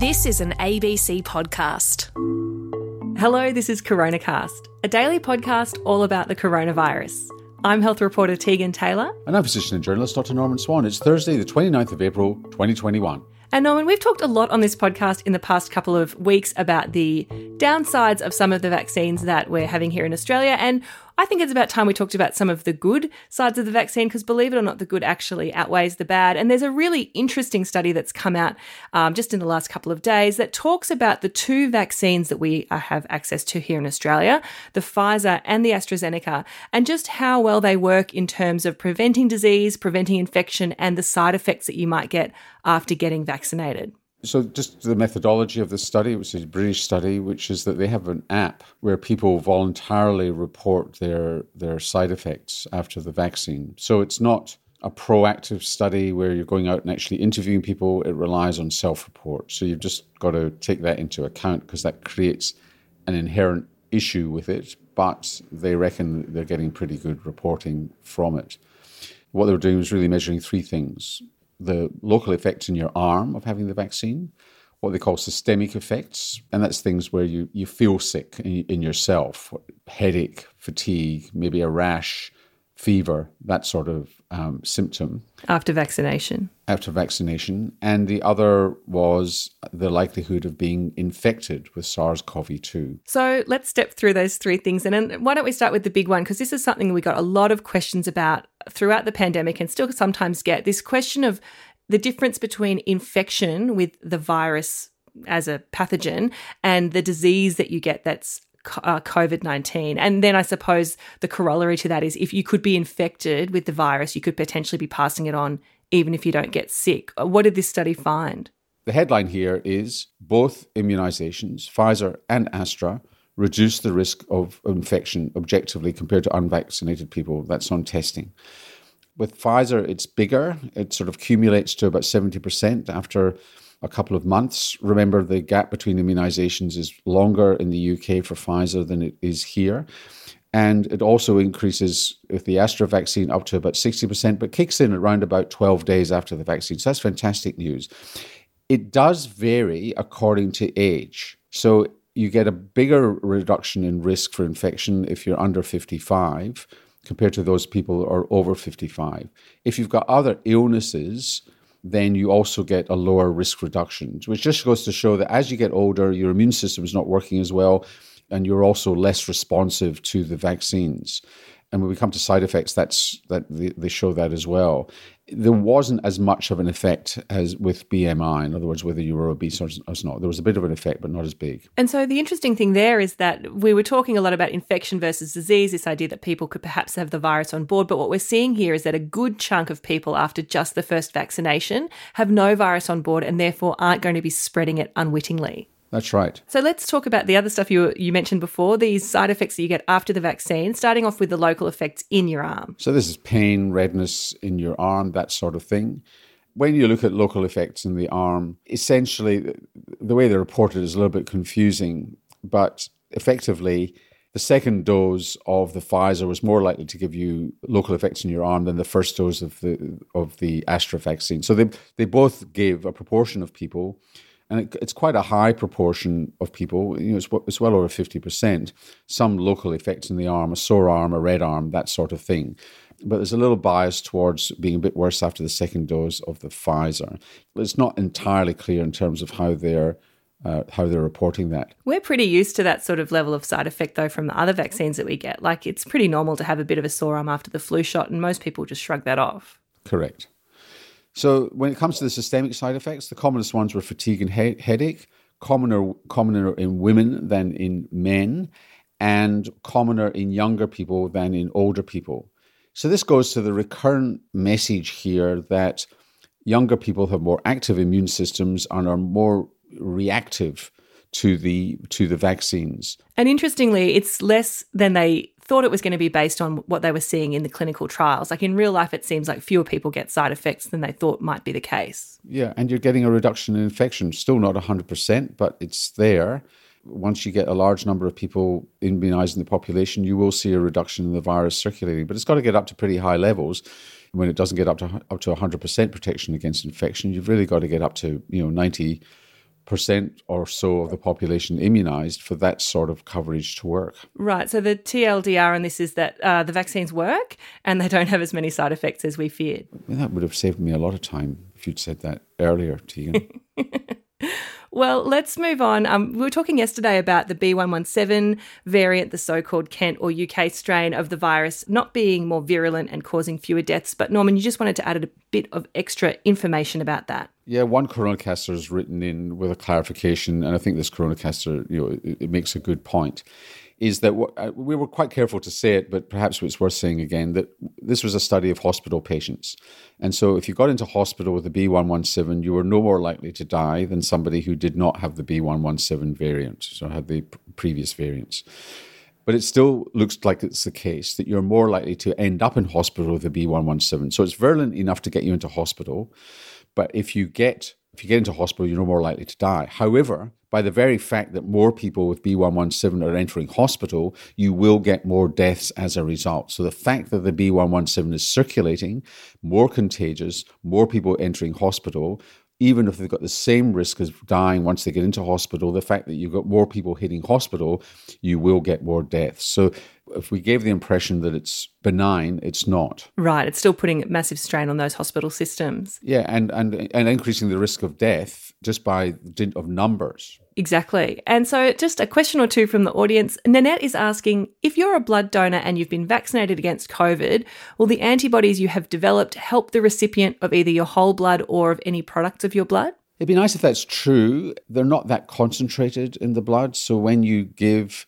This is an ABC podcast. Hello, this is CoronaCast, a daily podcast all about the coronavirus. I'm health reporter Tegan Taylor. And I'm physician and journalist Dr. Norman Swan. It's Thursday, the 29th of April, 2021. And Norman, we've talked a lot on this podcast in the past couple of weeks about the downsides of some of the vaccines that we're having here in Australia. And I think it's about time we talked about some of the good sides of the vaccine because, believe it or not, the good actually outweighs the bad. And there's a really interesting study that's come out um, just in the last couple of days that talks about the two vaccines that we uh, have access to here in Australia the Pfizer and the AstraZeneca, and just how well they work in terms of preventing disease, preventing infection, and the side effects that you might get after getting vaccinated. So, just the methodology of the study, which is a British study, which is that they have an app where people voluntarily report their their side effects after the vaccine. So it's not a proactive study where you're going out and actually interviewing people. It relies on self-report. So you've just got to take that into account because that creates an inherent issue with it. But they reckon they're getting pretty good reporting from it. What they were doing was really measuring three things the local effects in your arm of having the vaccine, what they call systemic effects, and that's things where you, you feel sick in, in yourself headache, fatigue, maybe a rash, fever, that sort of um, symptom. After vaccination. After vaccination. And the other was the likelihood of being infected with SARS CoV 2. So let's step through those three things. And then why don't we start with the big one? Because this is something we got a lot of questions about throughout the pandemic and still sometimes get this question of the difference between infection with the virus as a pathogen and the disease that you get that's uh, COVID 19. And then I suppose the corollary to that is if you could be infected with the virus, you could potentially be passing it on even if you don't get sick. Uh, what did this study find? The headline here is both immunizations, Pfizer and Astra, reduce the risk of infection objectively compared to unvaccinated people. That's on testing. With Pfizer, it's bigger. It sort of accumulates to about 70% after a couple of months. Remember, the gap between immunizations is longer in the UK for Pfizer than it is here. And it also increases with the Astra vaccine up to about 60%, but kicks in around about 12 days after the vaccine. So that's fantastic news. It does vary according to age. So you get a bigger reduction in risk for infection if you're under 55 compared to those people who are over 55. If you've got other illnesses, then you also get a lower risk reduction, which just goes to show that as you get older, your immune system is not working as well, and you're also less responsive to the vaccines. And when we come to side effects, that's that they show that as well there wasn't as much of an effect as with BMI. In other words, whether you were obese or, not, there was a bit of an effect, but not as big. And so the interesting thing there is that we were talking a lot about infection versus disease, this idea that people could perhaps have the virus on board. But what we're seeing here is that a good chunk of people after just the first vaccination have no virus on board and therefore aren't going to be spreading it unwittingly. That's right. So let's talk about the other stuff you you mentioned before, these side effects that you get after the vaccine, starting off with the local effects in your arm. So this is pain, redness in your arm, that sort of thing. When you look at local effects in the arm, essentially the way they're reported is a little bit confusing, but effectively the second dose of the Pfizer was more likely to give you local effects in your arm than the first dose of the of the Astra vaccine. So they they both gave a proportion of people and it, it's quite a high proportion of people. You know, it's, it's well over fifty percent. Some local effects in the arm, a sore arm, a red arm, that sort of thing. But there's a little bias towards being a bit worse after the second dose of the Pfizer. It's not entirely clear in terms of how they're uh, how they're reporting that. We're pretty used to that sort of level of side effect, though, from the other vaccines that we get. Like, it's pretty normal to have a bit of a sore arm after the flu shot, and most people just shrug that off. Correct. So when it comes to the systemic side effects, the commonest ones were fatigue and he- headache, commoner commoner in women than in men, and commoner in younger people than in older people. So this goes to the recurrent message here that younger people have more active immune systems and are more reactive to the to the vaccines. And interestingly, it's less than they thought it was going to be based on what they were seeing in the clinical trials. Like in real life, it seems like fewer people get side effects than they thought might be the case. Yeah, and you're getting a reduction in infection. Still not 100%, but it's there. Once you get a large number of people immunizing the population, you will see a reduction in the virus circulating. But it's got to get up to pretty high levels. When it doesn't get up to up to 100% protection against infection, you've really got to get up to you know 90 percent or so of the population immunized for that sort of coverage to work. Right. So the TLDR on this is that uh, the vaccines work and they don't have as many side effects as we feared. Well, that would have saved me a lot of time if you'd said that earlier, Tegan. Well, let's move on. Um, we were talking yesterday about the B117 variant, the so called Kent or UK strain of the virus, not being more virulent and causing fewer deaths. But Norman, you just wanted to add a bit of extra information about that. Yeah, one coronacaster has written in with a clarification, and I think this coronacaster, you know, it, it makes a good point is that uh, we were quite careful to say it, but perhaps it's worth saying again that this was a study of hospital patients. And so if you got into hospital with the B117, you were no more likely to die than somebody who did not have the B117 variant, so had the previous variants. But it still looks like it's the case that you're more likely to end up in hospital with the B117. So it's virulent enough to get you into hospital. But if you get if you get into hospital, you're no more likely to die. However, by the very fact that more people with B117 are entering hospital, you will get more deaths as a result. So the fact that the B117 is circulating, more contagious, more people entering hospital, even if they've got the same risk as dying once they get into hospital, the fact that you've got more people hitting hospital, you will get more deaths. So if we gave the impression that it's benign, it's not. Right. It's still putting massive strain on those hospital systems. Yeah, and and and increasing the risk of death just by dint of numbers. Exactly. And so, just a question or two from the audience. Nanette is asking if you're a blood donor and you've been vaccinated against COVID, will the antibodies you have developed help the recipient of either your whole blood or of any products of your blood? It'd be nice if that's true. They're not that concentrated in the blood. So, when you give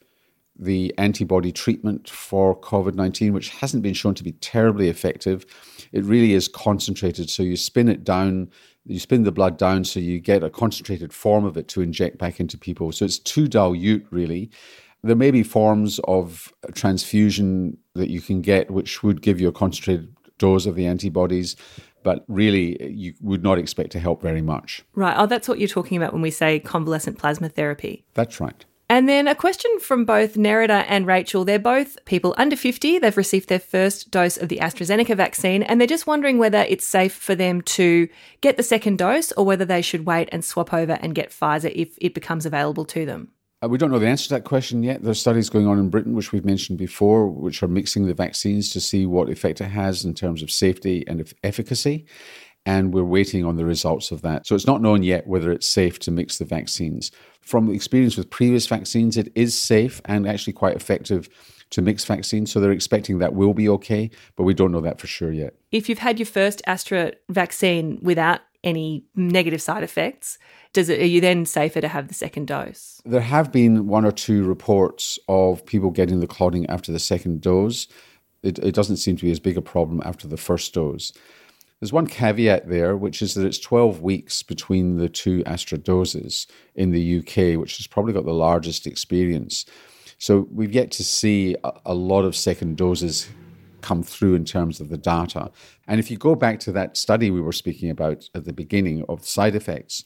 the antibody treatment for COVID 19, which hasn't been shown to be terribly effective. It really is concentrated. So you spin it down, you spin the blood down so you get a concentrated form of it to inject back into people. So it's too dilute, really. There may be forms of transfusion that you can get which would give you a concentrated dose of the antibodies, but really you would not expect to help very much. Right. Oh, that's what you're talking about when we say convalescent plasma therapy. That's right. And then a question from both Nerida and Rachel. They're both people under 50. They've received their first dose of the AstraZeneca vaccine, and they're just wondering whether it's safe for them to get the second dose or whether they should wait and swap over and get Pfizer if it becomes available to them. Uh, we don't know the answer to that question yet. There's studies going on in Britain, which we've mentioned before, which are mixing the vaccines to see what effect it has in terms of safety and efficacy and we're waiting on the results of that. So it's not known yet whether it's safe to mix the vaccines. From experience with previous vaccines, it is safe and actually quite effective to mix vaccines. So they're expecting that will be okay, but we don't know that for sure yet. If you've had your first Astra vaccine without any negative side effects, does it, are you then safer to have the second dose? There have been one or two reports of people getting the clotting after the second dose. It, it doesn't seem to be as big a problem after the first dose. There's one caveat there, which is that it's 12 weeks between the two Astra doses in the UK, which has probably got the largest experience. So we've yet to see a, lot of second doses come through in terms of the data. And if you go back to that study we were speaking about at the beginning of side effects,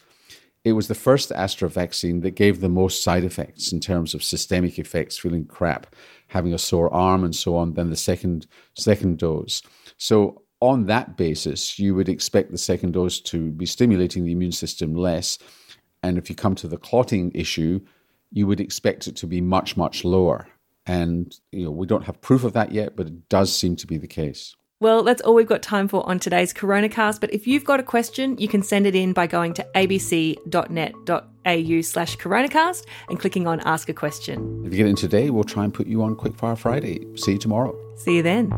it was the first Astra vaccine that gave the most side effects in terms of systemic effects, feeling crap, having a sore arm, and so on, than the second second dose. So on that basis, you would expect the second dose to be stimulating the immune system less. And if you come to the clotting issue, you would expect it to be much, much lower. And you know, we don't have proof of that yet, but it does seem to be the case. Well, that's all we've got time for on today's Coronacast. But if you've got a question, you can send it in by going to abc.net.au slash coronacast and clicking on Ask a Question. If you get in today, we'll try and put you on Quickfire Friday. See you tomorrow. See you then.